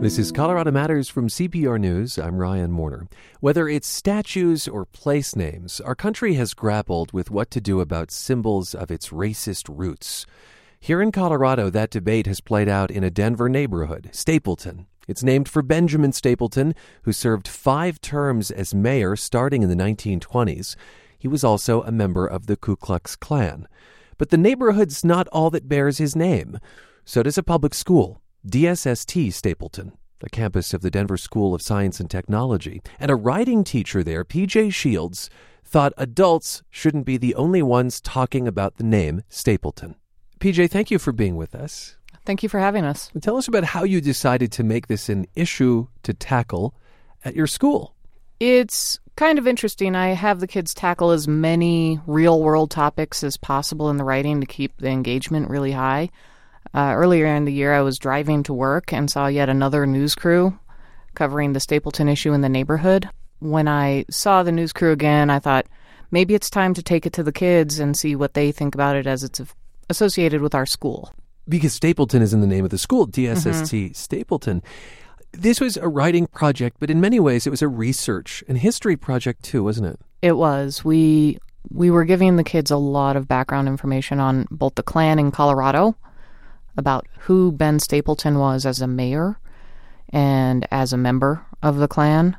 This is Colorado Matters from CPR News. I'm Ryan Warner. Whether it's statues or place names, our country has grappled with what to do about symbols of its racist roots. Here in Colorado, that debate has played out in a Denver neighborhood, Stapleton. It's named for Benjamin Stapleton, who served five terms as mayor starting in the 1920s. He was also a member of the Ku Klux Klan. But the neighborhood's not all that bears his name. So does a public school. DSST Stapleton, the campus of the Denver School of Science and Technology, and a writing teacher there, PJ Shields, thought adults shouldn't be the only ones talking about the name Stapleton. PJ, thank you for being with us. Thank you for having us. Tell us about how you decided to make this an issue to tackle at your school. It's kind of interesting. I have the kids tackle as many real world topics as possible in the writing to keep the engagement really high. Uh, earlier in the year, I was driving to work and saw yet another news crew covering the Stapleton issue in the neighborhood. When I saw the news crew again, I thought maybe it's time to take it to the kids and see what they think about it as it's associated with our school. Because Stapleton is in the name of the school, DSST mm-hmm. Stapleton. This was a writing project, but in many ways it was a research and history project too, wasn't it? It was. We we were giving the kids a lot of background information on both the Klan in Colorado about who Ben Stapleton was as a mayor and as a member of the Klan,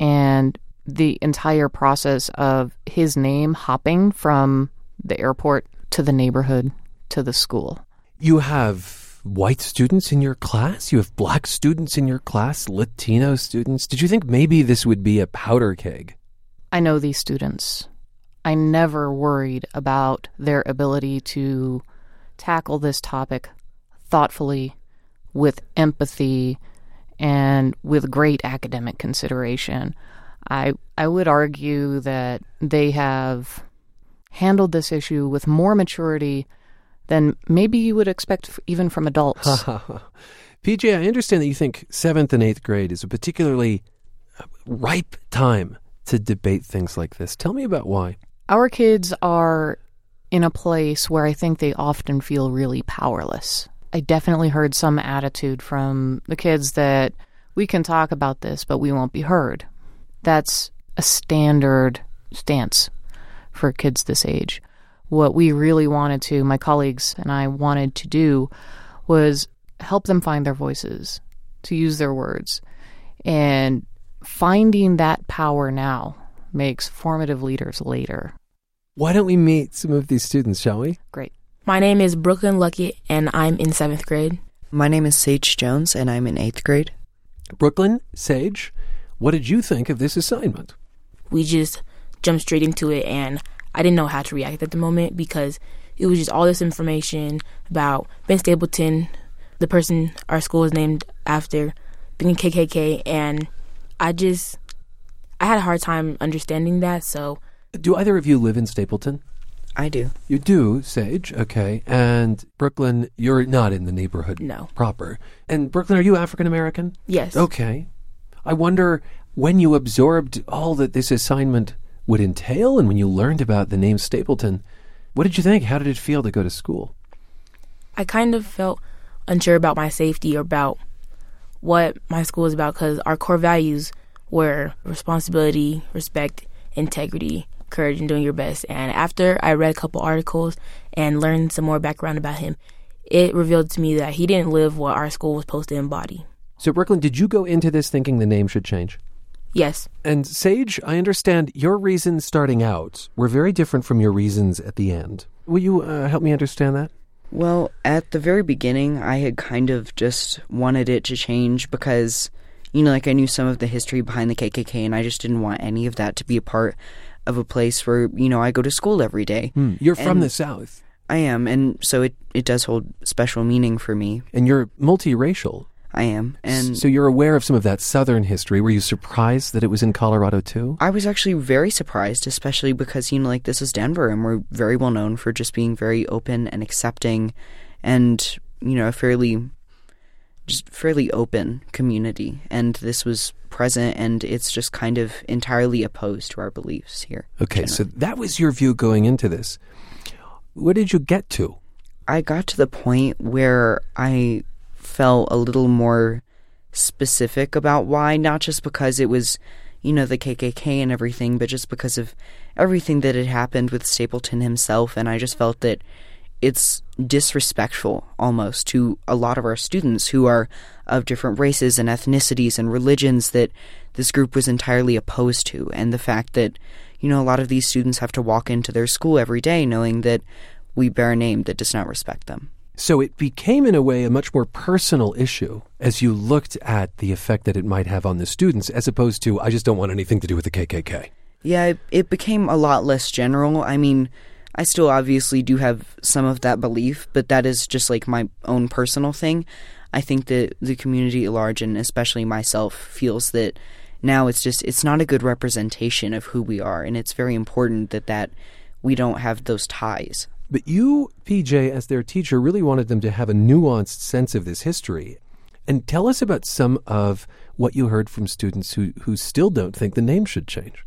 and the entire process of his name hopping from the airport to the neighborhood to the school. You have white students in your class, you have black students in your class, Latino students. Did you think maybe this would be a powder keg? I know these students. I never worried about their ability to tackle this topic thoughtfully, with empathy, and with great academic consideration. I I would argue that they have handled this issue with more maturity than maybe you would expect even from adults. PJ, I understand that you think seventh and eighth grade is a particularly uh, ripe time to debate things like this. Tell me about why. Our kids are in a place where I think they often feel really powerless. I definitely heard some attitude from the kids that we can talk about this, but we won't be heard. That's a standard stance for kids this age. What we really wanted to, my colleagues and I wanted to do, was help them find their voices, to use their words. And finding that power now makes formative leaders later. Why don't we meet some of these students, shall we? Great. My name is Brooklyn Luckett, and I'm in seventh grade. My name is Sage Jones, and I'm in eighth grade. Brooklyn, Sage, what did you think of this assignment? We just jumped straight into it, and I didn't know how to react at the moment because it was just all this information about Ben Stapleton, the person our school is named after, being KKK, and I just I had a hard time understanding that. So, do either of you live in Stapleton? I do. You do, Sage. Okay. And Brooklyn, you're not in the neighborhood no. proper. And Brooklyn, are you African American? Yes. Okay. I wonder when you absorbed all that this assignment would entail and when you learned about the name Stapleton, what did you think? How did it feel to go to school? I kind of felt unsure about my safety or about what my school is about because our core values were responsibility, respect, integrity, courage and doing your best. And after I read a couple articles and learned some more background about him, it revealed to me that he didn't live what our school was supposed to embody. So, Brooklyn, did you go into this thinking the name should change? Yes. And Sage, I understand your reasons starting out were very different from your reasons at the end. Will you uh, help me understand that? Well, at the very beginning, I had kind of just wanted it to change because, you know, like I knew some of the history behind the KKK and I just didn't want any of that to be a part of a place where you know I go to school every day. Hmm. You're from the South. I am, and so it it does hold special meaning for me. And you're multiracial. I am, and so you're aware of some of that Southern history. Were you surprised that it was in Colorado too? I was actually very surprised, especially because you know, like this is Denver, and we're very well known for just being very open and accepting, and you know, a fairly just fairly open community. And this was present and it's just kind of entirely opposed to our beliefs here. Okay, generally. so that was your view going into this. What did you get to? I got to the point where I felt a little more specific about why, not just because it was, you know, the KKK and everything, but just because of everything that had happened with Stapleton himself. And I just felt that it's disrespectful almost to a lot of our students who are of different races and ethnicities and religions that this group was entirely opposed to. And the fact that, you know, a lot of these students have to walk into their school every day knowing that we bear a name that does not respect them. So it became, in a way, a much more personal issue as you looked at the effect that it might have on the students, as opposed to, I just don't want anything to do with the KKK. Yeah, it, it became a lot less general. I mean, I still obviously do have some of that belief, but that is just like my own personal thing. I think that the community at large, and especially myself, feels that now it's just it's not a good representation of who we are, and it's very important that that we don't have those ties. But you, PJ, as their teacher, really wanted them to have a nuanced sense of this history. And tell us about some of what you heard from students who, who still don't think the name should change.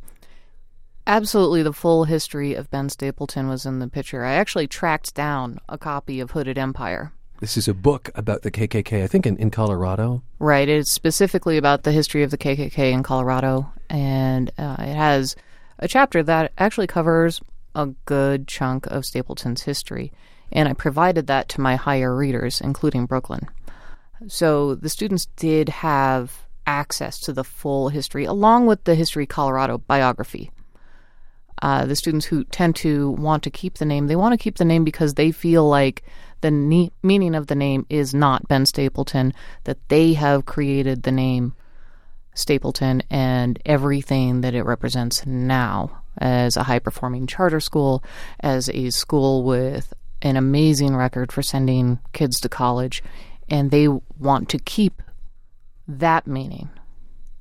Absolutely, the full history of Ben Stapleton was in the picture. I actually tracked down a copy of Hooded Empire. This is a book about the KKK, I think, in, in Colorado. Right. It's specifically about the history of the KKK in Colorado. And uh, it has a chapter that actually covers a good chunk of Stapleton's history, and I provided that to my higher readers, including Brooklyn. So the students did have access to the full history, along with the History Colorado biography. Uh, the students who tend to want to keep the name, they want to keep the name because they feel like the ne- meaning of the name is not Ben Stapleton, that they have created the name Stapleton and everything that it represents now as a high performing charter school, as a school with an amazing record for sending kids to college, and they want to keep that meaning.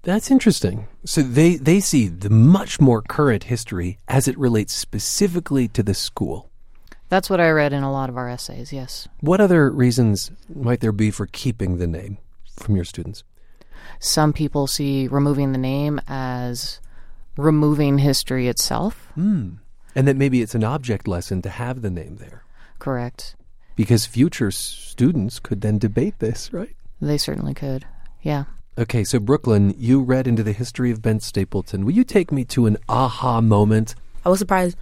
That's interesting. So they, they see the much more current history as it relates specifically to the school. That's what I read in a lot of our essays, yes. What other reasons might there be for keeping the name from your students? Some people see removing the name as removing history itself. Mm. And that maybe it's an object lesson to have the name there. Correct. Because future students could then debate this, right? They certainly could. Yeah. Okay, so Brooklyn, you read into the history of Ben Stapleton. Will you take me to an aha moment? I was surprised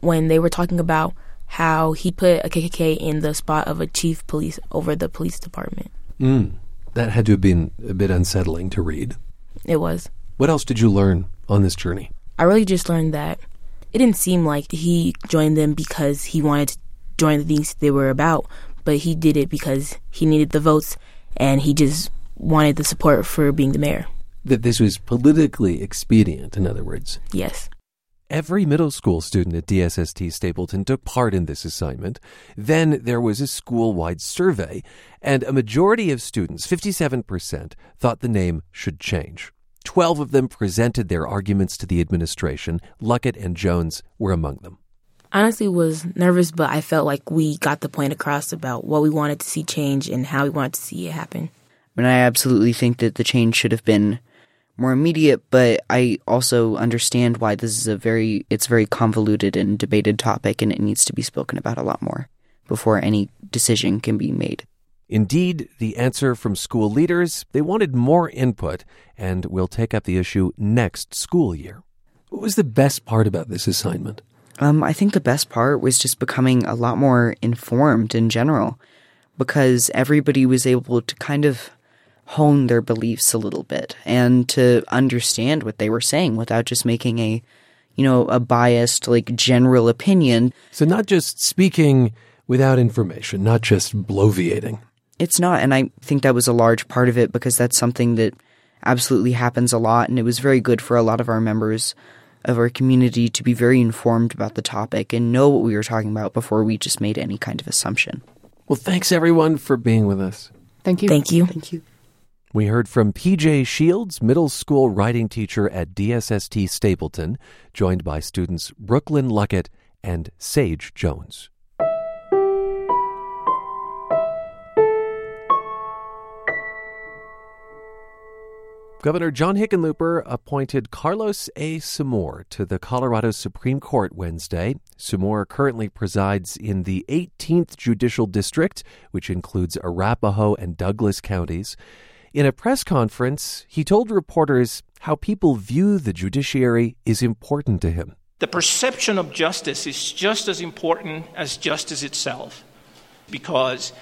when they were talking about how he put a KKK in the spot of a chief police over the police department. Mm. That had to have been a bit unsettling to read. It was. What else did you learn on this journey? I really just learned that it didn't seem like he joined them because he wanted to join the things they were about, but he did it because he needed the votes and he just wanted the support for being the mayor. That this was politically expedient, in other words. Yes. Every middle school student at DSST Stapleton took part in this assignment. Then there was a school wide survey, and a majority of students, 57%, thought the name should change. Twelve of them presented their arguments to the administration. Luckett and Jones were among them. Honestly, was nervous, but I felt like we got the point across about what we wanted to see change and how we wanted to see it happen. I mean, I absolutely think that the change should have been more immediate, but I also understand why this is a very it's a very convoluted and debated topic and it needs to be spoken about a lot more before any decision can be made. Indeed, the answer from school leaders, they wanted more input and will take up the issue next school year. What was the best part about this assignment? Um, I think the best part was just becoming a lot more informed in general because everybody was able to kind of hone their beliefs a little bit and to understand what they were saying without just making a, you know, a biased, like general opinion. So, not just speaking without information, not just bloviating. It's not. And I think that was a large part of it because that's something that absolutely happens a lot. And it was very good for a lot of our members of our community to be very informed about the topic and know what we were talking about before we just made any kind of assumption. Well, thanks everyone for being with us. Thank you. Thank you. Thank you. We heard from PJ Shields, middle school writing teacher at DSST Stapleton, joined by students Brooklyn Luckett and Sage Jones. Governor John Hickenlooper appointed Carlos A. Samour to the Colorado Supreme Court Wednesday. Samour currently presides in the 18th Judicial District, which includes Arapahoe and Douglas counties. In a press conference, he told reporters how people view the judiciary is important to him. The perception of justice is just as important as justice itself. Because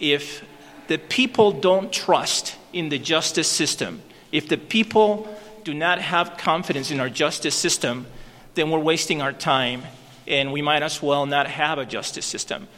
if the people don't trust in the justice system, if the people do not have confidence in our justice system, then we're wasting our time and we might as well not have a justice system.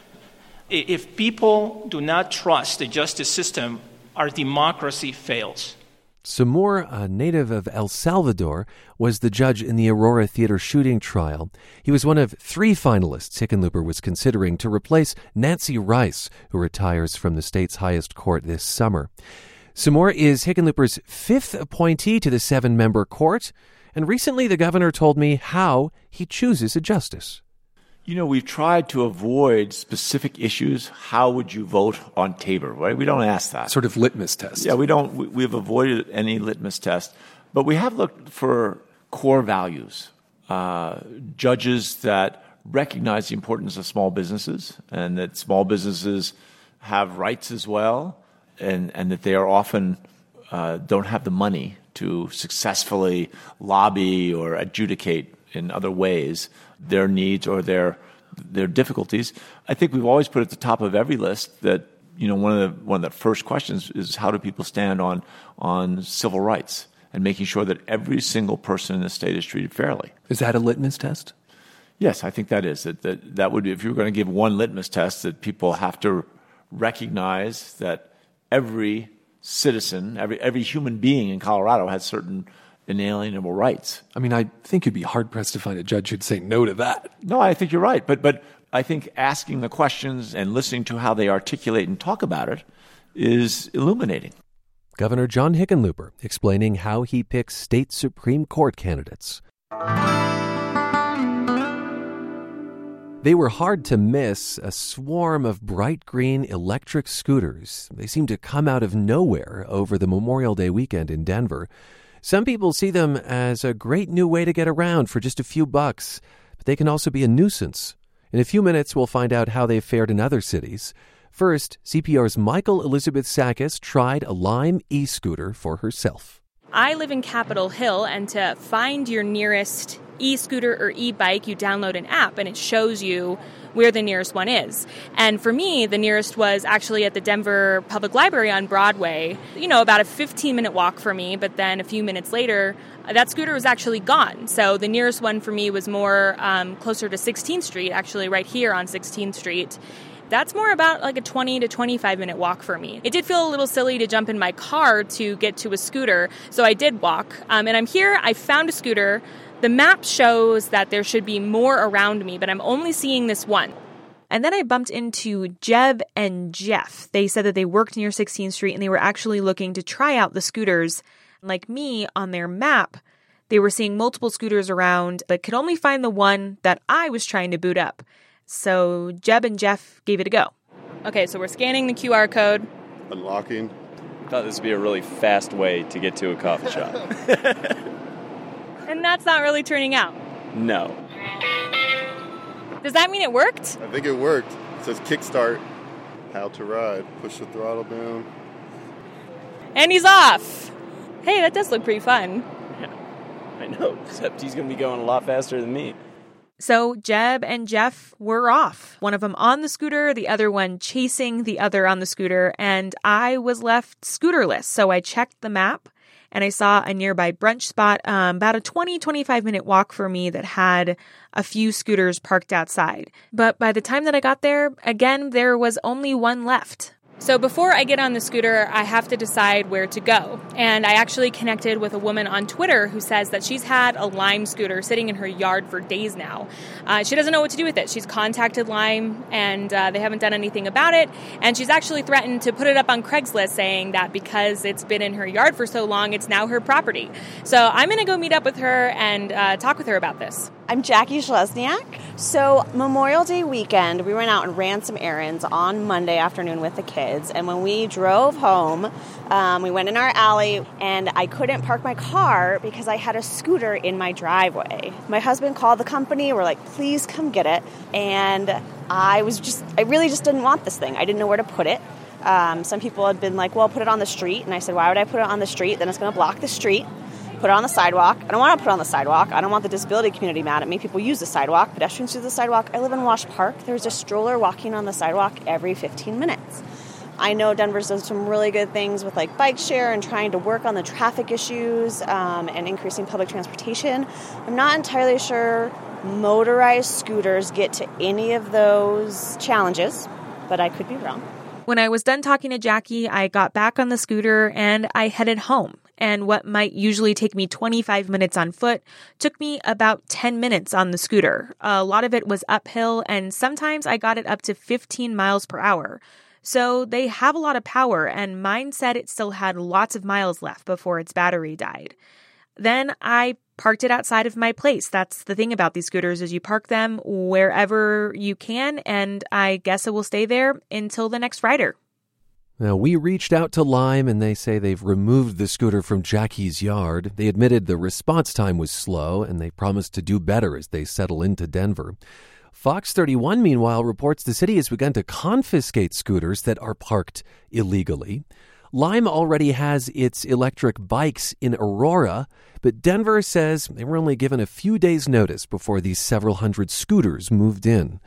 If people do not trust the justice system, our democracy fails. Samour, a native of El Salvador, was the judge in the Aurora Theater shooting trial. He was one of three finalists Hickenlooper was considering to replace Nancy Rice, who retires from the state's highest court this summer. Samour is Hickenlooper's fifth appointee to the seven member court, and recently the governor told me how he chooses a justice. You know, we've tried to avoid specific issues. How would you vote on Tabor? Right? We don't ask that. Sort of litmus test. Yeah, we don't. We, have avoided any litmus test, but we have looked for core values. Uh, judges that recognize the importance of small businesses and that small businesses have rights as well, and and that they are often uh, don't have the money to successfully lobby or adjudicate in other ways their needs or their their difficulties. I think we've always put at the top of every list that you know one of the one of the first questions is how do people stand on on civil rights and making sure that every single person in the state is treated fairly. Is that a litmus test? Yes, I think that is that that, that would if you were going to give one litmus test that people have to recognize that every citizen, every every human being in Colorado has certain inalienable rights. I mean, I think you'd be hard pressed to find a judge who'd say no to that. No, I think you're right. But, but I think asking the questions and listening to how they articulate and talk about it is illuminating. Governor John Hickenlooper explaining how he picks state Supreme Court candidates. They were hard to miss, a swarm of bright green electric scooters. They seemed to come out of nowhere over the Memorial Day weekend in Denver. Some people see them as a great new way to get around for just a few bucks, but they can also be a nuisance. In a few minutes, we'll find out how they've fared in other cities. First, CPR's Michael Elizabeth Sakas tried a Lime e scooter for herself. I live in Capitol Hill, and to find your nearest e scooter or e bike, you download an app and it shows you where the nearest one is. And for me, the nearest was actually at the Denver Public Library on Broadway, you know, about a 15 minute walk for me, but then a few minutes later, that scooter was actually gone. So the nearest one for me was more um, closer to 16th Street, actually, right here on 16th Street that's more about like a 20 to 25 minute walk for me. It did feel a little silly to jump in my car to get to a scooter, so I did walk. Um, and I'm here, I found a scooter the map shows that there should be more around me, but I'm only seeing this one. And then I bumped into Jeb and Jeff. They said that they worked near 16th Street and they were actually looking to try out the scooters. Like me, on their map, they were seeing multiple scooters around, but could only find the one that I was trying to boot up. So Jeb and Jeff gave it a go. Okay, so we're scanning the QR code. Unlocking. Thought this would be a really fast way to get to a coffee shop. And that's not really turning out. No. Does that mean it worked? I think it worked. It says kickstart, how to ride. Push the throttle down. And he's off. Hey, that does look pretty fun. Yeah, I know, except he's going to be going a lot faster than me. So Jeb and Jeff were off. One of them on the scooter, the other one chasing the other on the scooter, and I was left scooterless. So I checked the map and I saw a nearby brunch spot, um, about a 20, 25 minute walk for me that had a few scooters parked outside. But by the time that I got there, again, there was only one left. So before I get on the scooter, I have to decide where to go. And I actually connected with a woman on Twitter who says that she's had a Lime scooter sitting in her yard for days now. Uh, she doesn't know what to do with it. She's contacted Lime and uh, they haven't done anything about it. And she's actually threatened to put it up on Craigslist saying that because it's been in her yard for so long, it's now her property. So I'm going to go meet up with her and uh, talk with her about this. I'm Jackie Schlesniak. So, Memorial Day weekend, we went out and ran some errands on Monday afternoon with the kids. And when we drove home, um, we went in our alley and I couldn't park my car because I had a scooter in my driveway. My husband called the company, we're like, please come get it. And I was just, I really just didn't want this thing. I didn't know where to put it. Um, some people had been like, well, put it on the street. And I said, why would I put it on the street? Then it's going to block the street. Put it on the sidewalk. I don't want to put it on the sidewalk. I don't want the disability community mad at me. People use the sidewalk, pedestrians use the sidewalk. I live in Wash Park. There's a stroller walking on the sidewalk every 15 minutes. I know Denver's done some really good things with like bike share and trying to work on the traffic issues um, and increasing public transportation. I'm not entirely sure motorized scooters get to any of those challenges, but I could be wrong. When I was done talking to Jackie, I got back on the scooter and I headed home. And what might usually take me 25 minutes on foot took me about 10 minutes on the scooter. A lot of it was uphill, and sometimes I got it up to 15 miles per hour. So they have a lot of power, and mine said it still had lots of miles left before its battery died. Then I parked it outside of my place. That's the thing about these scooters is you park them wherever you can and I guess it will stay there until the next rider. Now, we reached out to Lime and they say they've removed the scooter from Jackie's yard. They admitted the response time was slow and they promised to do better as they settle into Denver. Fox 31, meanwhile, reports the city has begun to confiscate scooters that are parked illegally. Lime already has its electric bikes in Aurora, but Denver says they were only given a few days' notice before these several hundred scooters moved in.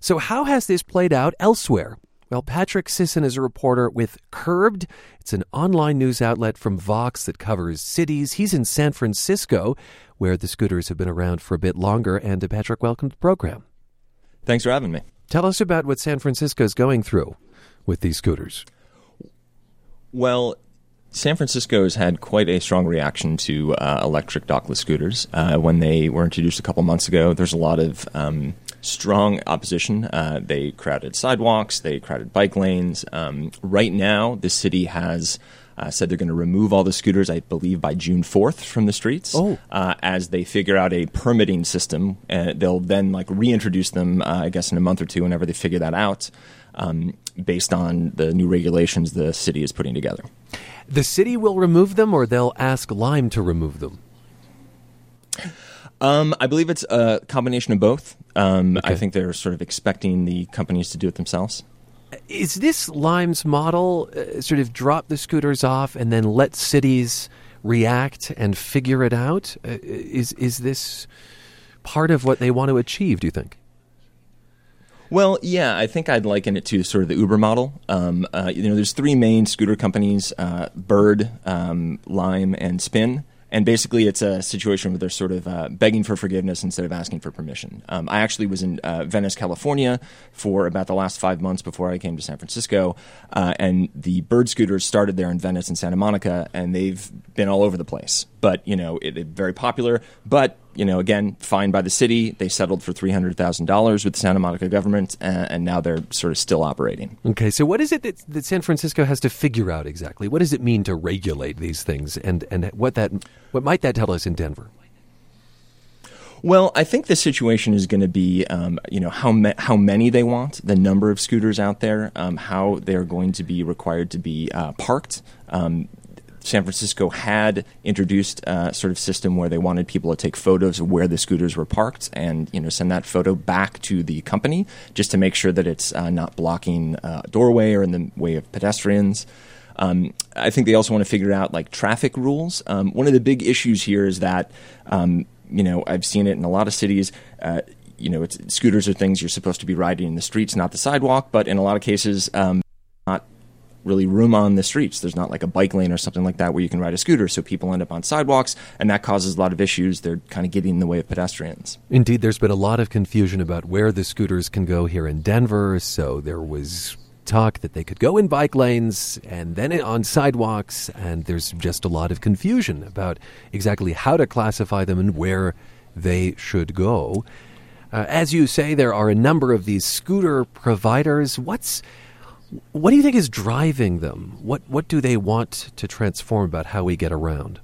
So, how has this played out elsewhere? Well, Patrick Sisson is a reporter with Curbed. It's an online news outlet from Vox that covers cities. He's in San Francisco, where the scooters have been around for a bit longer. And uh, Patrick, welcome to the program. Thanks for having me. Tell us about what San Francisco is going through with these scooters. Well, San Francisco has had quite a strong reaction to uh, electric dockless scooters. Uh, when they were introduced a couple months ago, there's a lot of um, strong opposition. Uh, they crowded sidewalks, they crowded bike lanes. Um, right now, the city has uh, said they're going to remove all the scooters, I believe, by June 4th from the streets. Oh. Uh, as they figure out a permitting system, uh, they'll then like reintroduce them, uh, I guess, in a month or two, whenever they figure that out, um, based on the new regulations the city is putting together. The city will remove them, or they'll ask Lime to remove them. Um, I believe it's a combination of both. Um, Okay. I think they're sort of expecting the companies to do it themselves. Is this Lime's model uh, sort of drop the scooters off and then let cities react and figure it out? Uh, is is this part of what they want to achieve? Do you think? Well, yeah, I think I'd liken it to sort of the Uber model. Um, uh, you know, there's three main scooter companies: uh, Bird, um, Lime, and Spin. And basically, it's a situation where they're sort of uh, begging for forgiveness instead of asking for permission. Um, I actually was in uh, Venice, California, for about the last five months before I came to San Francisco, uh, and the Bird scooters started there in Venice and Santa Monica, and they've been all over the place. But you know, it, it very popular. But you know, again, fined by the city. They settled for three hundred thousand dollars with the Santa Monica government, and, and now they're sort of still operating. Okay, so what is it that, that San Francisco has to figure out exactly? What does it mean to regulate these things, and and what that what might that tell us in Denver? Well, I think the situation is going to be, um, you know, how ma- how many they want, the number of scooters out there, um, how they're going to be required to be uh, parked. Um, San Francisco had introduced a sort of system where they wanted people to take photos of where the scooters were parked and you know send that photo back to the company just to make sure that it's uh, not blocking uh, a doorway or in the way of pedestrians. Um, I think they also want to figure out like traffic rules. Um, one of the big issues here is that um, you know I've seen it in a lot of cities. Uh, you know, scooters are things you're supposed to be riding in the streets, not the sidewalk. But in a lot of cases, um, really room on the streets. There's not like a bike lane or something like that where you can ride a scooter. So people end up on sidewalks, and that causes a lot of issues. They're kind of getting in the way of pedestrians. Indeed, there's been a lot of confusion about where the scooters can go here in Denver. So there was talk that they could go in bike lanes and then on sidewalks, and there's just a lot of confusion about exactly how to classify them and where they should go. Uh, as you say, there are a number of these scooter providers. What's what do you think is driving them? What what do they want to transform about how we get around?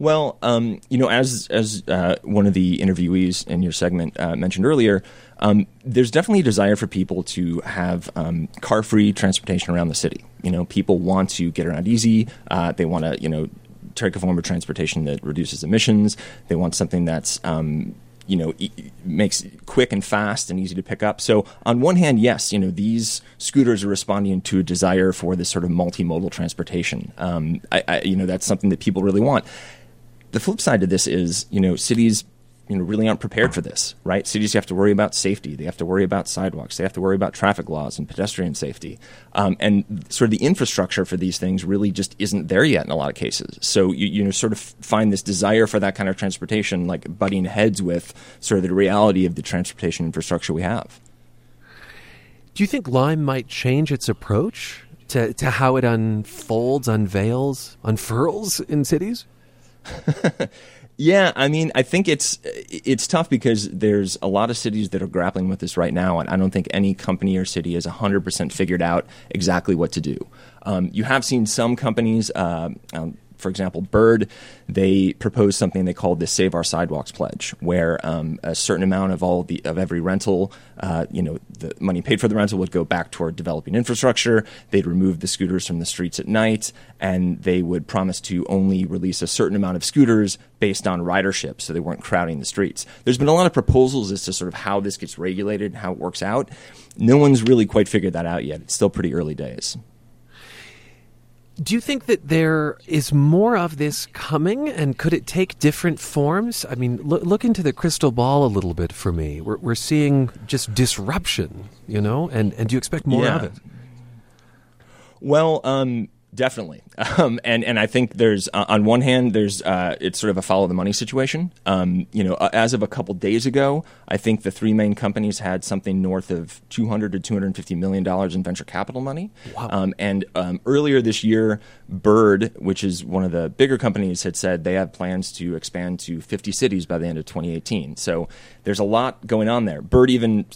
Well, um, you know, as as uh, one of the interviewees in your segment uh, mentioned earlier, um, there's definitely a desire for people to have um, car-free transportation around the city. You know, people want to get around easy. Uh, they want to, you know, take a form of transportation that reduces emissions. They want something that's um, you know e- makes quick and fast and easy to pick up. So on one hand, yes, you know these scooters are responding to a desire for this sort of multimodal transportation. Um, I, I, you know that's something that people really want. The flip side to this is you know cities you know really aren't prepared for this, right? Cities have to worry about safety, they have to worry about sidewalks, they have to worry about traffic laws and pedestrian safety, um, and sort of the infrastructure for these things really just isn't there yet in a lot of cases. So you you know sort of find this desire for that kind of transportation like butting heads with sort of the reality of the transportation infrastructure we have. Do you think Lime might change its approach to, to how it unfolds, unveils, unfurls in cities? Yeah, I mean, I think it's it's tough because there's a lot of cities that are grappling with this right now, and I don't think any company or city has 100% figured out exactly what to do. Um, you have seen some companies. Uh, um, for example, Bird, they proposed something they called the Save Our Sidewalks Pledge, where um, a certain amount of all the of every rental, uh, you know, the money paid for the rental would go back toward developing infrastructure. They'd remove the scooters from the streets at night, and they would promise to only release a certain amount of scooters based on ridership, so they weren't crowding the streets. There's been a lot of proposals as to sort of how this gets regulated and how it works out. No one's really quite figured that out yet. It's still pretty early days. Do you think that there is more of this coming, and could it take different forms? I mean, look, look into the crystal ball a little bit for me. We're, we're seeing just disruption, you know, and, and do you expect more Yeah. of it? Well, um, definitely, um, and and I think there's uh, on one hand there's uh, it's sort of a follow the money situation. Um, you know, uh, as of a couple days ago, I think the three main companies had something north of 200 to 250 million dollars in venture capital money. Wow. Um, and um, earlier this year, Bird, which is one of the bigger companies, had said they have plans to expand to 50 cities by the end of 2018. So there's a lot going on there. Bird even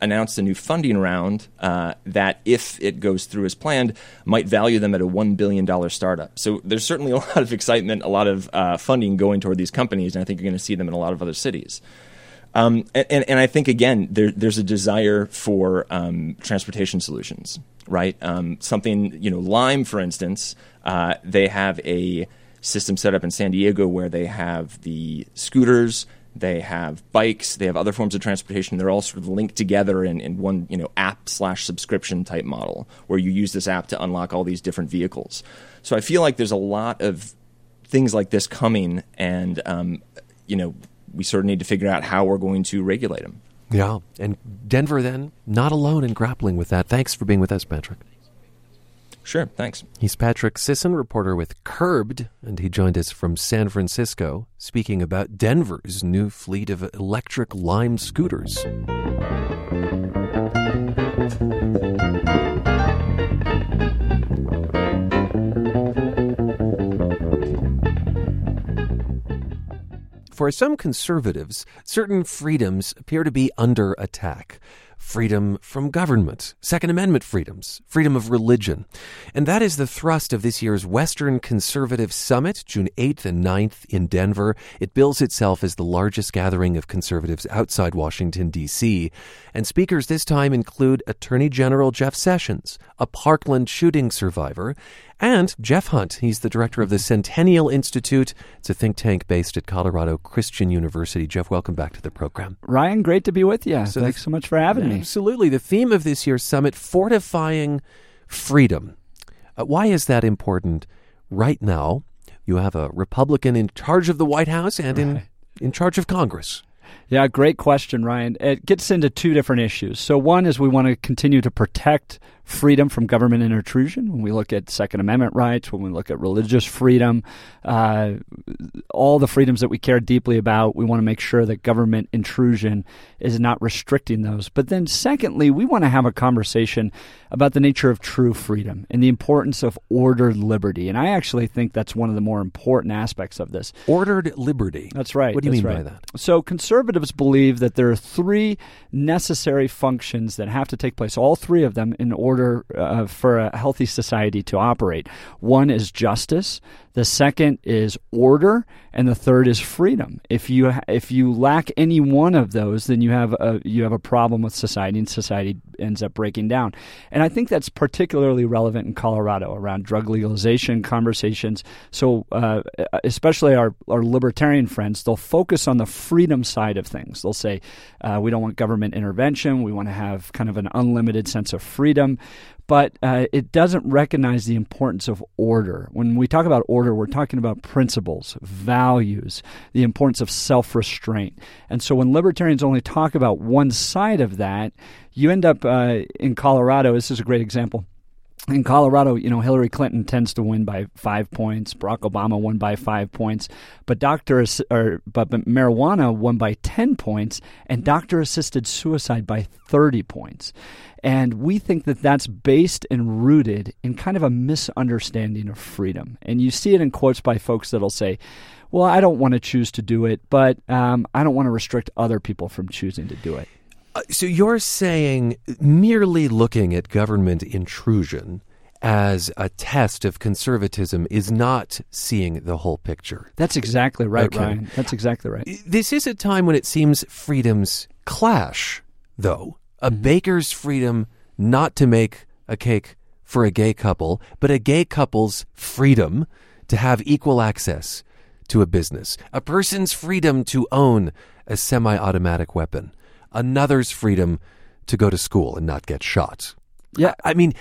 announced a new funding round uh, that, if it goes through as planned, might value them at a $1 billion startup. So there's certainly a lot of excitement, a lot of uh, funding going toward these companies, and I think you're going to see them in a lot of other cities. Um, and, and, I think, again, there, there's a desire for um, transportation solutions, right? Um, something, you know, Lime, for instance, uh, they have a system set up in San Diego where they have the scooters, they have bikes, they have other forms of transportation. They're all sort of linked together in, in one, you know, app slash subscription type model where you use this app to unlock all these different vehicles. So I feel like there's a lot of things like this coming, and um, you know, we sort of need to figure out how we're going to regulate them. Yeah. And Denver, then, not alone in grappling with that. Thanks for being with us, Patrick. Sure, thanks. He's Patrick Sisson, reporter with Curbed, and he joined us from San Francisco, speaking about Denver's new fleet of electric lime scooters. For some conservatives, certain freedoms appear to be under attack. Freedom from government, Second Amendment freedoms, freedom of religion. And that is the thrust of this year's Western Conservative Summit, June 8th and 9th in Denver. It bills itself as the largest gathering of conservatives outside Washington, D.C. And speakers this time include Attorney General Jeff Sessions, a Parkland shooting survivor, and Jeff Hunt. He's the director of the Centennial Institute. It's a think tank based at Colorado Christian University. Jeff, welcome back to the program. Ryan, great to be with you. So Thanks the- so much for having me. Absolutely. The theme of this year's summit, fortifying freedom. Uh, why is that important right now? You have a Republican in charge of the White House and in, in charge of Congress. Yeah, great question, Ryan. It gets into two different issues. So, one is we want to continue to protect freedom from government intrusion. When we look at Second Amendment rights, when we look at religious freedom, uh, all the freedoms that we care deeply about, we want to make sure that government intrusion is not restricting those. But then, secondly, we want to have a conversation about the nature of true freedom and the importance of ordered liberty. And I actually think that's one of the more important aspects of this. Ordered liberty. That's right. What do you mean right. by that? So conservatives believe that there are three necessary functions that have to take place, all three of them, in order uh, for a healthy society to operate. One is justice, The second is order, and the third is freedom. If you if you lack any one of those, then you have a you have a problem with society, and society ends up breaking down. And I think that's particularly relevant in Colorado around drug legalization conversations. So, uh, especially our our libertarian friends, they'll focus on the freedom side of things. They'll say uh, we don't want government intervention. We want to have kind of an unlimited sense of freedom but uh, it doesn't recognize the importance of order. When we talk about order, we're talking about principles, values, the importance of self restraint. And so when libertarians only talk about one side of that, you end up uh, in Colorado. This is a great example in Colorado, you know, Hillary Clinton tends to win by five points. Barack Obama won by five points, but doctor or but, marijuana won by ten points, and doctor assisted suicide by thirty points. And we think that that's based and rooted in kind of a misunderstanding of freedom. And you see it in quotes by folks that'll say, "Well, I don't want to choose to do it, but um, I don't want to restrict other people from choosing to do it." Uh, so you're saying merely looking at government intrusion as a test of conservatism is not seeing the whole picture. That's exactly right, okay. Ryan. That's exactly right. This is a time when it seems freedoms clash, though. A mm-hmm. baker's freedom not to make a cake for a gay couple, but a gay couple's freedom to have equal access to a business. A person's freedom to own a semi automatic weapon another's freedom to go to school and not get shot. Yeah. I mean,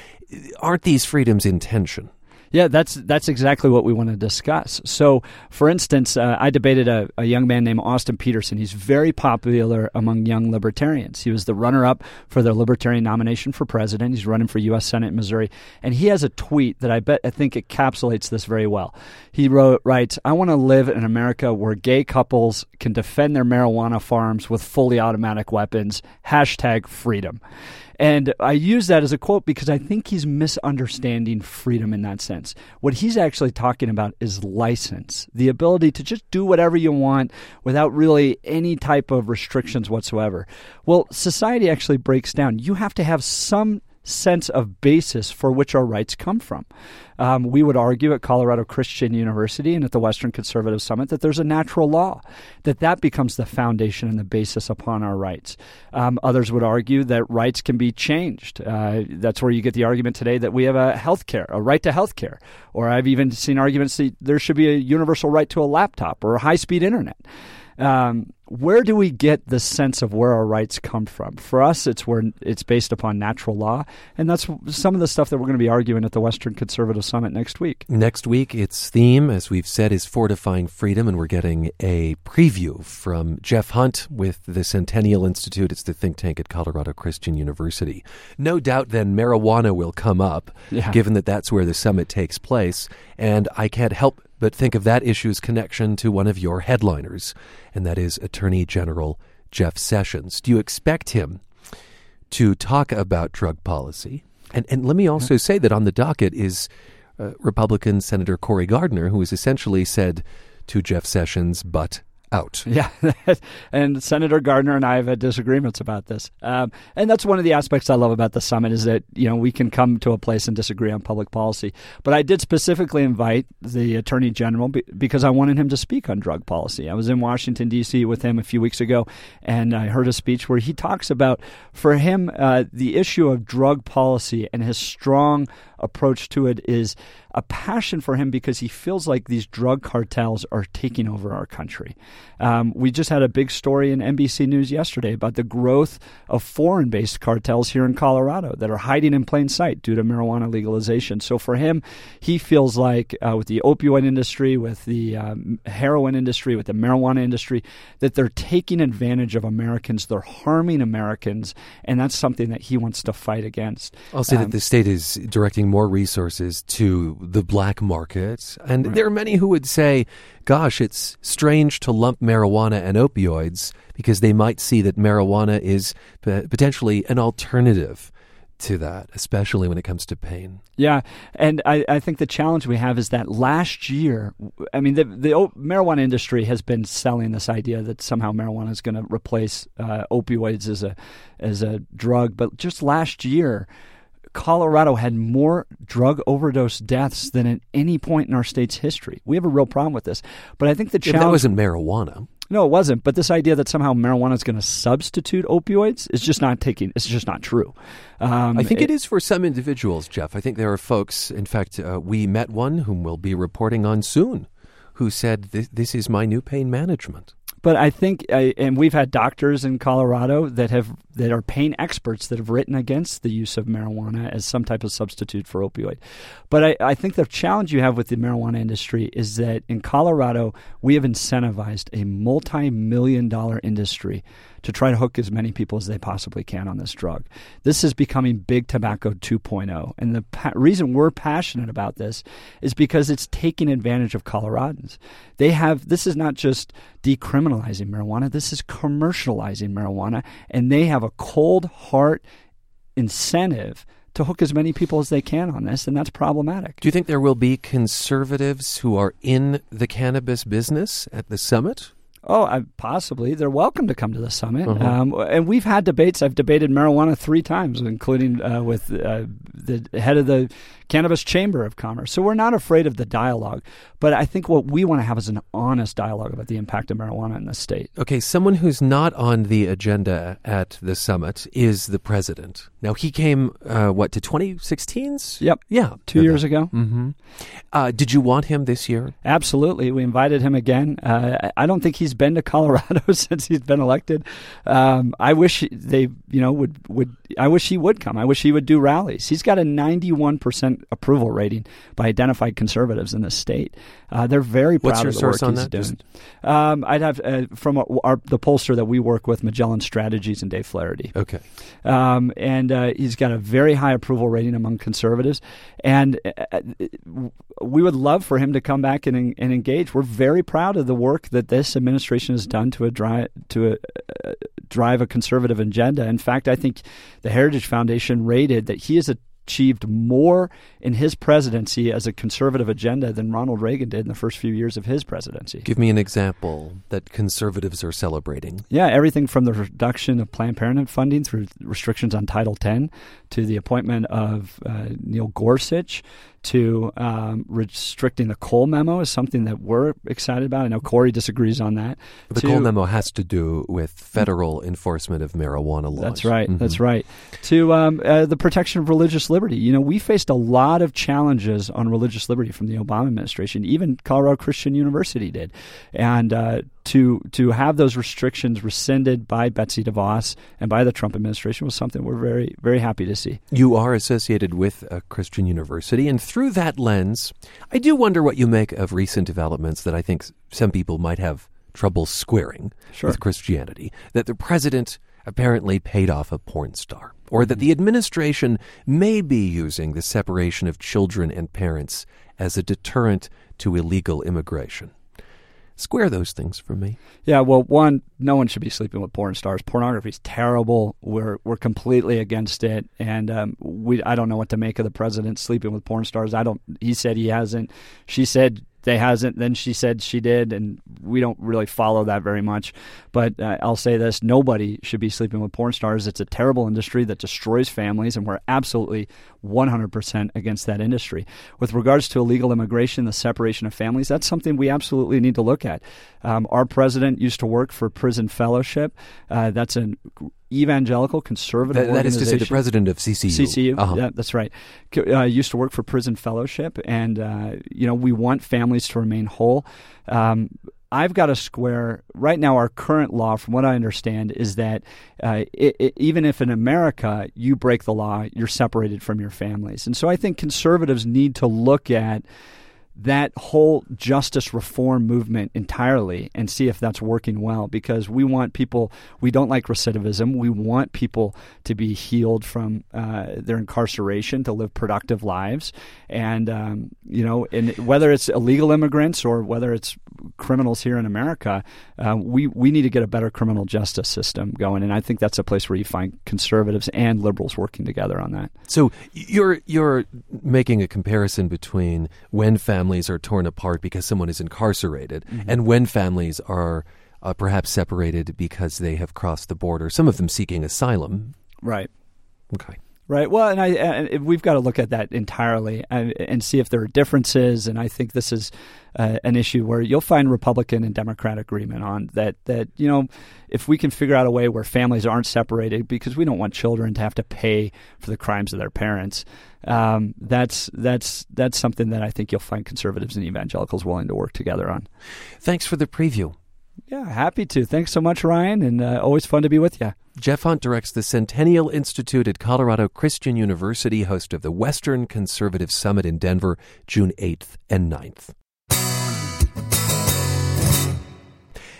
aren't these freedoms in tension? Yeah, that's that's exactly what we want to discuss. So, for instance, uh, I debated a, a, young man named Austin Petersen. He's very popular among young libertarians. He was the runner-up for the Libertarian nomination for president. He's running for U.S. Senate in Missouri, and he has a tweet that I bet I think encapsulates this very well. He wrote, writes, "I want to live in America where gay couples can defend their marijuana farms with fully automatic weapons." Hashtag freedom. And I use that as a quote because I think he's misunderstanding freedom in that sense. What he's actually talking about is license, the ability to just do whatever you want without really any type of restrictions whatsoever. Well, society actually breaks down. You have to have some sense of basis for which our rights come from. Um, we would argue at Colorado Christian University and at the Western Conservative Summit that there's a natural law, that that becomes the foundation and the basis upon our rights. Um, others would argue that rights can be changed. Uh, that's where you get the argument today that we have a health care, a right to health care. Or I've even seen arguments that there should be a universal right to a laptop or a high speed internet. Um, where do we get the sense of where our rights come from? For us, it's where it's based upon natural law, and that's some of the stuff that we're going to be arguing at the Western Conservative Summit next week. Next week, its theme, as we've said, is fortifying freedom, and we're getting a preview from Jeff Hunt with the Centennial Institute. It's the think tank at Colorado Christian University. No doubt, then marijuana will come up, yeah. given that that's where the summit takes place, and I can't help but think of that issue's connection to one of your headliners, and that is Attorney General Jeff Sessions. Do you expect him to talk about drug policy? And, and let me also say that on the docket is uh, Republican Senator Cory Gardner, who has essentially said to Jeff Sessions, but out. Yeah, and Senator Gardner and I have had disagreements about this, um, and that's one of the aspects I love about the summit is that you know we can come to a place and disagree on public policy. But I did specifically invite the Attorney General because I wanted him to speak on drug policy. I was in Washington D.C. with him a few weeks ago, and I heard a speech where he talks about for him uh, the issue of drug policy and his strong approach to it is a passion for him because he feels like these drug cartels are taking over our country. Um, we just had a big story in NBC News yesterday about the growth of foreign based cartels here in Colorado that are hiding in plain sight due to marijuana legalization. So for him, he feels like uh, with the opioid industry, with the um, heroin industry, with the marijuana industry, that they're taking advantage of Americans, they're harming Americans, and that's something that he wants to fight against. I'll say um, that the state is directing more resources to the black market. And right. there are many who would say, gosh, it's strange to lump marijuana and opioids because they might see that marijuana is potentially an alternative to that, especially when it comes to pain. Yeah, and I, I think the challenge we have is that last year, I mean, the, the marijuana industry has been selling this idea that somehow marijuana is going to replace uh, opioids as a as a drug, but just last year Colorado had more drug overdose deaths than at any point in our state's history. We have a real problem with this. But I think the challenge that wasn't marijuana. no, it wasn't. But this idea that somehow marijuana is going to substitute opioids is just not taking. It's just not true. Um, I think it is for some individuals, Jeff. I think there are folks, in fact, uh, we met one whom we'll be reporting on soon, who said, this, this is my new pain management. But I think, uh, and we've had doctors in Colorado that have that are pain experts that have written against the use of marijuana as some type of substitute for opioid. But I, I think the challenge you have with the marijuana industry is that in Colorado we have incentivized a multi-million dollar industry to try to hook as many people as they possibly can on this drug. This is becoming big tobacco 2.0. And the pa- reason we're passionate about this is because it's taking advantage of Coloradans. They have, this is not just decriminalizing marijuana, this is commercializing marijuana. And they have a cold heart incentive to hook as many people as they can on this, and that's problematic. Do you think there will be conservatives who are in the cannabis business at the summit? Oh, I, possibly. They're welcome to come to the summit. Uh-huh. Um, and we've had debates. I've debated marijuana three times, including uh, with uh, the head of the Cannabis Chamber of Commerce. So we're not afraid of the dialogue. But I think what we want to have is an honest dialogue about the impact of marijuana in the state. Okay, someone who's not on the agenda at the summit is the president. Now, he came, uh, what, to 2016's? Yep. Yeah. Two years ago. Mm-hmm. Uh, did you want him this year? Absolutely. We invited him again. Uh, I don't think he's been to Colorado since he's been elected. Um, I wish they, you know, would, would, I wish he would come. I wish he would do rallies. He's got a 91% approval rating by identified conservatives in the state. Uh, they're very proud What's your of the source work on he's that? doing. Um, I'd have uh, from our, the pollster that we work with, Magellan Strategies and Dave Flaherty. Okay. Um, and uh, he's got a very high approval rating among conservatives. And uh, we would love for him to come back and, and engage. We're very proud of the work that this administration has done to a dri- to a, uh, drive a conservative agenda. In fact, I think the Heritage Foundation rated that he has achieved more in his presidency as a conservative agenda than Ronald Reagan did in the first few years of his presidency. Give me an example that conservatives are celebrating. Yeah, everything from the reduction of Planned Parenthood funding through restrictions on Title X to the appointment of uh, Neil Gorsuch to um, restricting the Cole memo is something that we're excited about. I know Corey disagrees on that. The To- Cole memo has to do with federal enforcement of marijuana laws. That's right. Mhm. That's right. To um, uh, the protection of religious liberty. You know, we faced a lot of challenges on religious liberty from the Obama administration. Even Colorado Christian University did, and uh, to to have those restrictions rescinded by Betsy DeVos and by the Trump administration was something we're very very happy to see. You are associated with a Christian university, and through that lens, I do wonder what you make of recent developments that I think some people might have trouble squaring Sure. with Christianity. That the president apparently paid off a porn star, or that the administration may be using the separation of children and parents as a deterrent to illegal immigration. Square those things for me. Yeah, well, one, no one should be sleeping with porn stars. Pornography is terrible. We're we're completely against it, and um, we I don't know what to make of the president sleeping with porn stars. I don't. He said he hasn't. She said they hasn't. Then she said she did, and we don't really follow that very much. But uh, I'll say this: nobody should be sleeping with porn stars. It's a terrible industry that destroys families, and we're absolutely 100% against that industry. With regards to illegal immigration, the separation of families, that's something we absolutely need to look at. Um, our president used to work for Prison Fellowship. Uh, that's an evangelical conservative That- that is to say, the president of CCU. CCU, Uh-huh. yeah, that's right. Uh, used to work for Prison Fellowship, and uh, you know we want families to remain whole. Um, I've got a square right now. Our current law, from what I understand, is that uh, it, it, even if in America you break the law, you're separated from your families, and so I think conservatives need to look at that whole justice reform movement entirely and see if that's working well because we want people we don't like recidivism. We want people to be healed from uh, their incarceration to live productive lives. And um, you know and whether it's illegal immigrants or whether it's criminals here in America uh, we we need to get a better criminal justice system going. And I think that's a place where you find conservatives and liberals working together on that. So you're you're making a comparison between when families are torn apart because someone is incarcerated Mhm. and when families are uh, perhaps separated because they have crossed the border. Some of them seeking asylum. right Okay. Right. Well, and I and we've got to look at that entirely and, and see if there are differences. And I think this is uh, an issue where you'll find Republican and Democrat agreement on that. That you know, if we can figure out a way where families aren't separated, because we don't want children to have to pay for the crimes of their parents. Um, that's that's that's something that I think you'll find conservatives and evangelicals willing to work together on. Thanks for the preview. Yeah, happy to. Thanks so much, Ryan, and uh, always fun to be with you. Jeff Hunt directs the Centennial Institute at Colorado Christian University, host of the Western Conservative Summit in Denver, June 8th and 9th.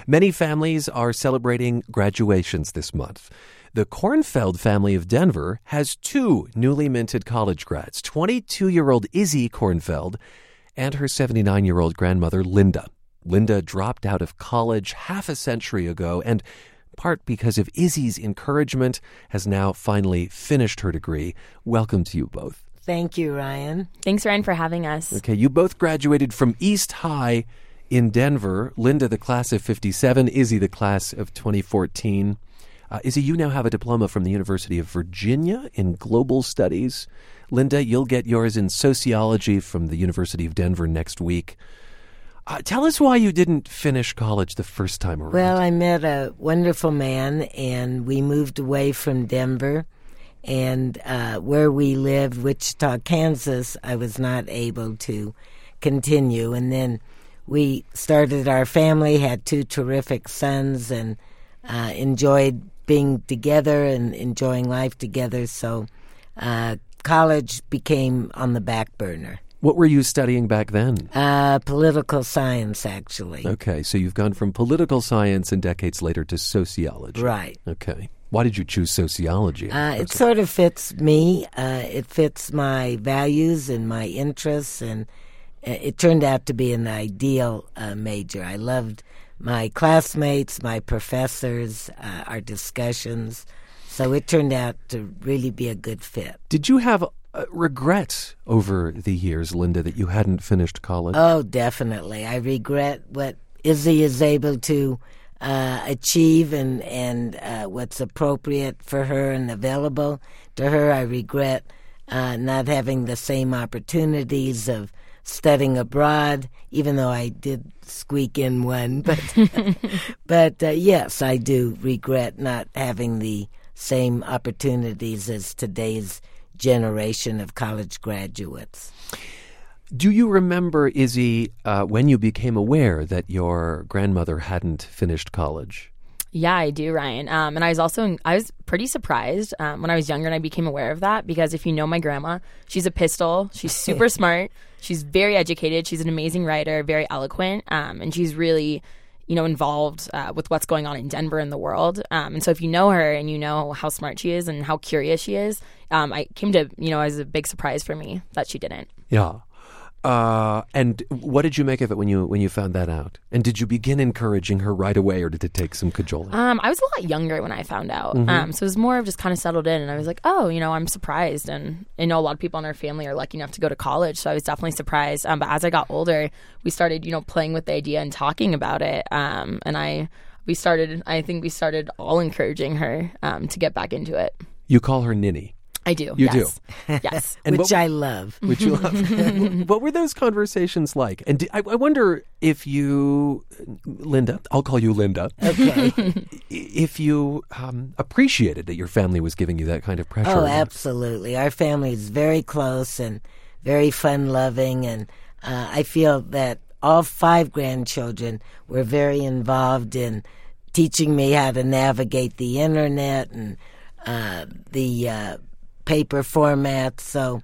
Many families are celebrating graduations this month. The Kornfeld family of Denver has two newly minted college grads 22 year old Izzy Kornfeld and her 79 year old grandmother, Linda. Linda dropped out of college half a century ago and part because of Izzy's encouragement, has now finally finished her degree. Welcome to you both. Thank you, Ryan. Thanks, Ryan, for having us. Okay, you both graduated from East High in Denver. Linda, the class of 57, Izzy, the class of 2014. Uh, Izzy, you now have a diploma from the University of Virginia in Global Studies. Linda, you'll get yours in sociology from the University of Denver next week. Uh, tell us why you didn't finish college the first time around. Well, I met a wonderful man, and we moved away from Denver. And uh, where we lived, Wichita, Kansas, I was not able to continue. And then we started our family, had two terrific sons, and uh, enjoyed being together and enjoying life together. So uh, college became on the back burner. What were you studying back then? Uh, political science, actually. Okay, so you've gone from political science and decades later to sociology. Right. Okay. Why did you choose sociology? Uh, it sort of fits me. Uh, it fits my values and my interests, and uh, it turned out to be an ideal uh, major. I loved my classmates, my professors, uh, our discussions. So it turned out to really be a good fit. Did you have uh, regret over the years, Linda, that you hadn't finished college? Oh, definitely. I regret what Izzy is able to uh, achieve and and uh, what's appropriate for her and available to her. I regret uh, not having the same opportunities of studying abroad, even though I did squeak in one. But but uh, yes, I do regret not having the same opportunities as today's generation of college graduates. Do you remember, Izzy, uh, when you became aware that your grandmother hadn't finished college? Yeah, I do, Ryan. Um, and I was also I was pretty surprised um, when I was younger and I became aware of that because if you know my grandma, she's a pistol. She's super smart. She's very educated. She's an amazing writer, very eloquent, um, and she's really you know, involved uh, with what's going on in Denver and the world. Um, and so if you know her and you know how smart she is and how curious she is, um, I came to, you know, as a big surprise for me that she didn't. Yeah. Uh, and what did you make of it when you when you found that out? And did you begin encouraging her right away, or did it take some cajoling? Um, I was a lot younger when I found out, Mhm. um, so it was more of just kind of settled in, and I was like, oh, you know, I'm surprised, and I know a lot of people in our family are lucky enough to go to college, so I was definitely surprised. Um, but as I got older, we started, you know, playing with the idea and talking about it, um, and I we started, I think we started all encouraging her um, to get back into it. You call her Ninny. I do. You yes. do. yes. And Which what- I love. Which you love. what were those conversations like? And di- I, I wonder if you, Linda, I'll call you Linda. Okay. if you um, appreciated that your family was giving you that kind of pressure. Oh, absolutely. Our family is very close and very fun loving, and uh, I feel that all five grandchildren were very involved in teaching me how to navigate the internet and uh, the uh, paper format. So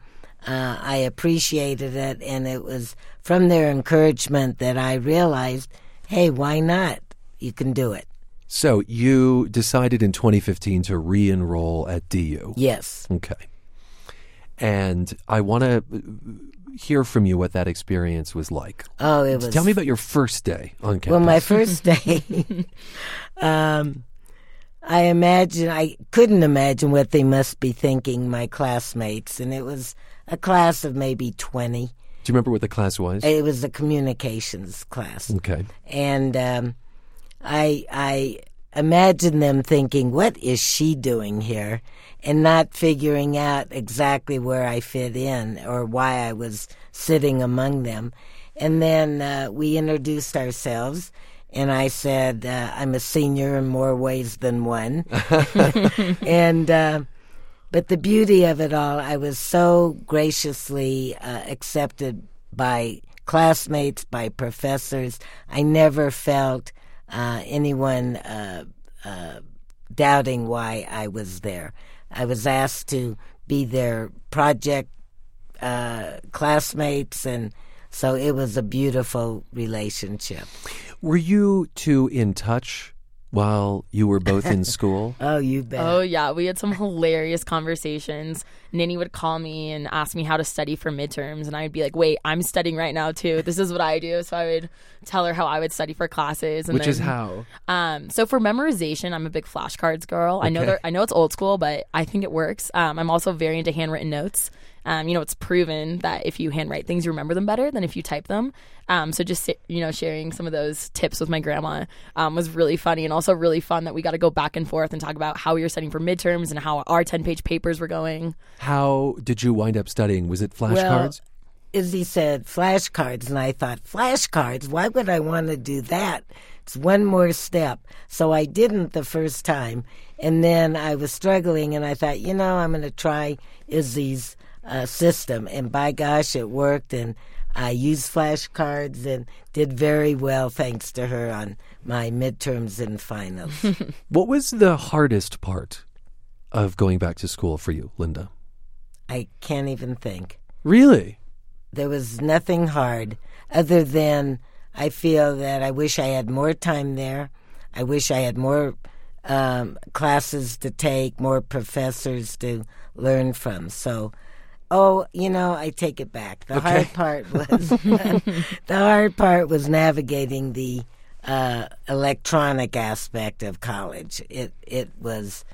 uh, I appreciated it, and it was from their encouragement that I realized, hey, why not? You can do it. So you decided in 2015 to re-enroll at DU. Yes. Okay. And I want to hear from you what that experience was like. Oh, it was. Tell me about your first day on campus. Well, my first day, um, I imagine I couldn't imagine what they must be thinking, my classmates, and it was a class of maybe twenty. Do you remember what the class was? It was a communications class, Okay. and um, I I imagine them thinking, what is she doing here? And not figuring out exactly where I fit in or why I was sitting among them. And then uh, we introduced ourselves, and I said, uh, I'm a senior in more ways than one. and, uh, but the beauty of it all, I was so graciously uh, accepted by classmates, by professors. I never felt uh, anyone uh, uh, doubting why I was there. I was asked to be their project uh, classmates, and so it was a beautiful relationship. Were you two in touch while you were both in school? oh, you bet. Oh, yeah. We had some hilarious conversations. Ninny would call me and ask me how to study for midterms. And I'd be like, wait, I'm studying right now, too. This is what I do. So I would tell her how I would study for classes. And Which then, is how? Um, so for memorization, I'm a big flashcards girl. I know Okay. they're- I know it's old school, but I think it works. Um, I'm also very into handwritten notes. Um, you know, it's proven that if you handwrite things, you remember them better than if you type them. Um, so just you know, sharing some of those tips with my grandma um, was really funny and also really fun that we got to go back and forth and talk about how we were studying for midterms and how our 10 page papers were going. How did you wind up studying? Was it flashcards? Izzy said flashcards, and I thought, flashcards? Why would I want to do that? It's one more step. So I didn't the first time. And then I was struggling, and I thought, you know, I'm going to try Izzy's uh, system. And by gosh, it worked. And I used flashcards and did very well thanks to her on my midterms and finals. what was the hardest part of going back to school for you, Linda? I can't even think. Really? There was nothing hard other than I feel that I wish I had more time there. I wish I had more um, classes to take, more professors to learn from. So, oh, you know, I take it back. The Okay. hard part was the hard part was navigating the uh, electronic aspect of college. It it was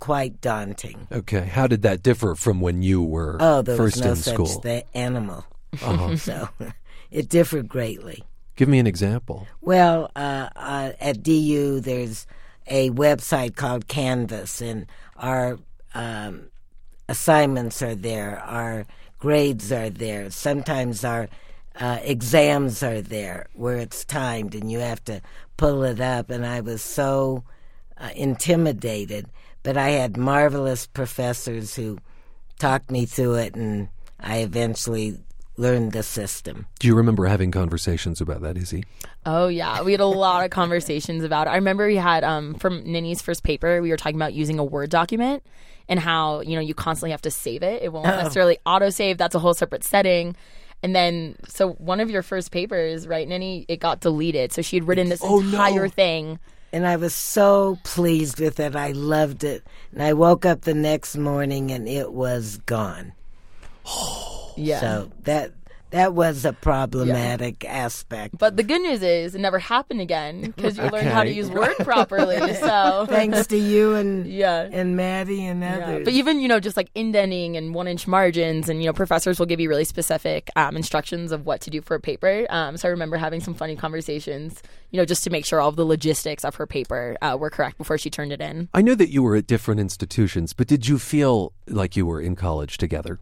quite daunting. Okay. How did that differ from when you were Oh, there first was no in such school? thi- animal. Uh-huh. so it differed greatly. Give me an example. Well, uh, uh, at DU, there's a website called Canvas, and our um, assignments are there, our grades are there. Sometimes our uh, exams are there where it's timed, and you have to pull it up. And I was so uh, intimidated, but I had marvelous professors who talked me through it, and I eventually learned the system. Do you remember having conversations about that, Izzy? Oh yeah, we had a lot of conversations about it. I remember we had um from Ninny's first paper, we were talking about using a Word document and how you know you constantly have to save it. It won't Oh. necessarily auto save. That's a whole separate setting. And then, so one of your first papers, right, Ninny, it got deleted. So she had written this Oh, entire no. thing. And I was so pleased with it. I loved it. And I woke up the next morning and it was gone. Yeah. So that that was a problematic aspect. But the good news is it never happened again because you learned how to use Word properly. So Thanks to you and yeah, and Maddie and Yeah. others. But even you know just like indenting and one inch margins and you know professors will give you really specific um, instructions of what to do for a paper. Um, so I remember having some funny conversations, you know, just to make sure all of the logistics of her paper uh, were correct before she turned it in. I know that you were at different institutions, but did you feel like you were in college together?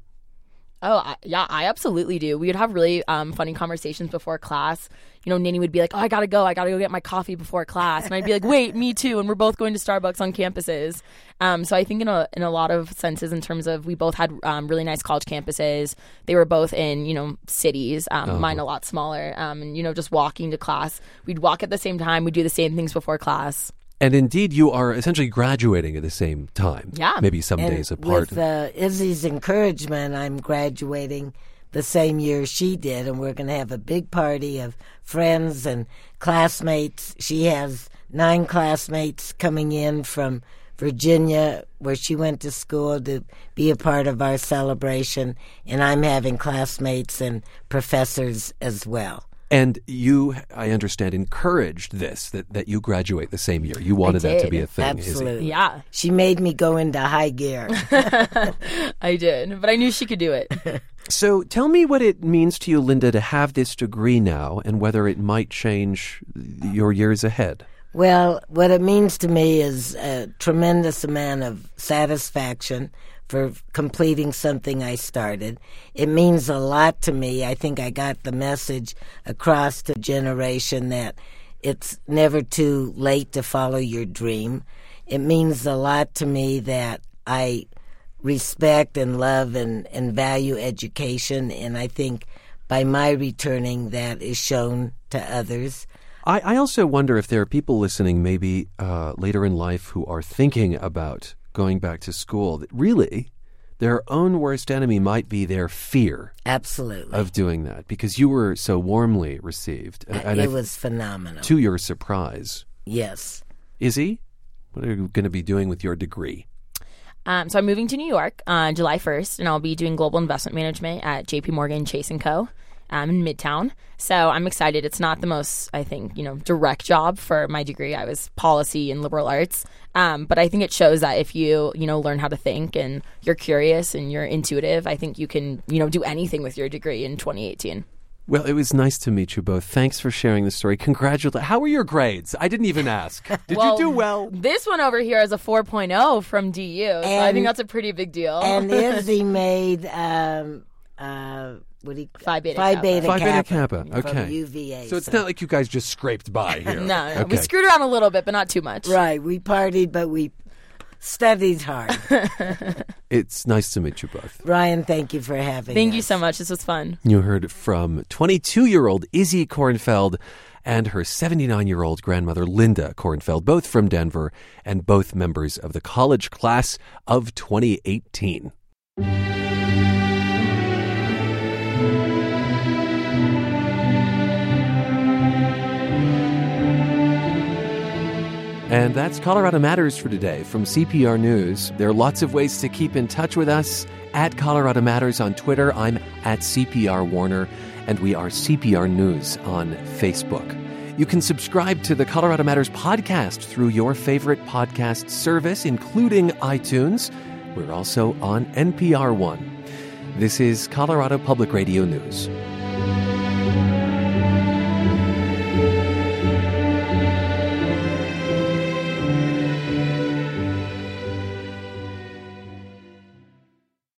Oh I, yeah, I absolutely do. We would have really um, funny conversations before class. You know, Ninny would be like, "Oh, I gotta go. I gotta go get my coffee before class," and I'd be like, "Wait, me too." And we're both going to Starbucks on campuses. Um, so I think in a in a lot of senses, in terms of we both had um, really nice college campuses. They were both in you know cities. Um, Oh. Mine a lot smaller. Um, and you know, just walking to class, we'd walk at the same time. We'd do the same things before class. And indeed, you are essentially graduating at the same time. Yeah. Maybe some And days apart. With uh, Izzy's encouragement, I'm graduating the same year she did, and we're going to have a big party of friends and classmates. She has nine classmates coming in from Virginia, where she went to school, to be a part of our celebration, and I'm having classmates and professors as well. And you, I understand, encouraged this that, that you graduate the same year. You wanted that to be a thing. Izzy. Absolutely. Yeah. She made me go into high gear. I did, but I knew she could do it. So tell me what it means to you, Linda, to have this degree now and whether it might change your years ahead. Well, what it means to me is a tremendous amount of satisfaction for completing something I started. It means a lot to me. I think I got the message across to generation that it's never too late to follow your dream. It means a lot to me that I respect and love and, and value education, and I think by my returning, that is shown to others. I, I also wonder if there are people listening, maybe uh, later in life, who are thinking about going back to school. That really, their own worst enemy might be their fear. Absolutely. Of doing that because you were so warmly received. And it I, was phenomenal. To your surprise. Yes. Izzy, what are you going to be doing with your degree? Um, so I'm moving to New York on July 1st, and I'll be doing global investment management at J.P. Morgan Chase and Co. Um, in Midtown. So I'm excited. It's not the most, I think, you know, direct job for my degree. I was policy and liberal arts, um, but I think it shows that if you, you know, learn how to think and you're curious and you're intuitive, I think you can, you know, do anything with your degree in 2018. Well, it was nice to meet you both. Thanks for sharing the story. Congratulations. How were your grades? I didn't even ask. Did well, you do well? This one over here is a 4.0 from DU. So I think that's a pretty big deal. And Izzy made um, uh, what do you, Phi Beta Phi Kappa. Beta Phi Beta Kappa. Kappa. Okay. UVA. So it's not like you guys just scraped by here. no, no, okay. we screwed around a little bit, but not too much. Right. We partied, but we studied hard. it's nice to meet you both. Ryan, thank you for having me. Thank us. you so much. This was fun. You heard from 22 year old Izzy Kornfeld and her 79 year old grandmother, Linda Kornfeld, both from Denver and both members of the college class of 2018. And that's Colorado Matters for today from CPR News. There are lots of ways to keep in touch with us at Colorado Matters on Twitter. I'm at CPR Warner, and we are CPR News on Facebook. You can subscribe to the Colorado Matters podcast through your favorite podcast service, including iTunes. We're also on NPR One. This is Colorado Public Radio News.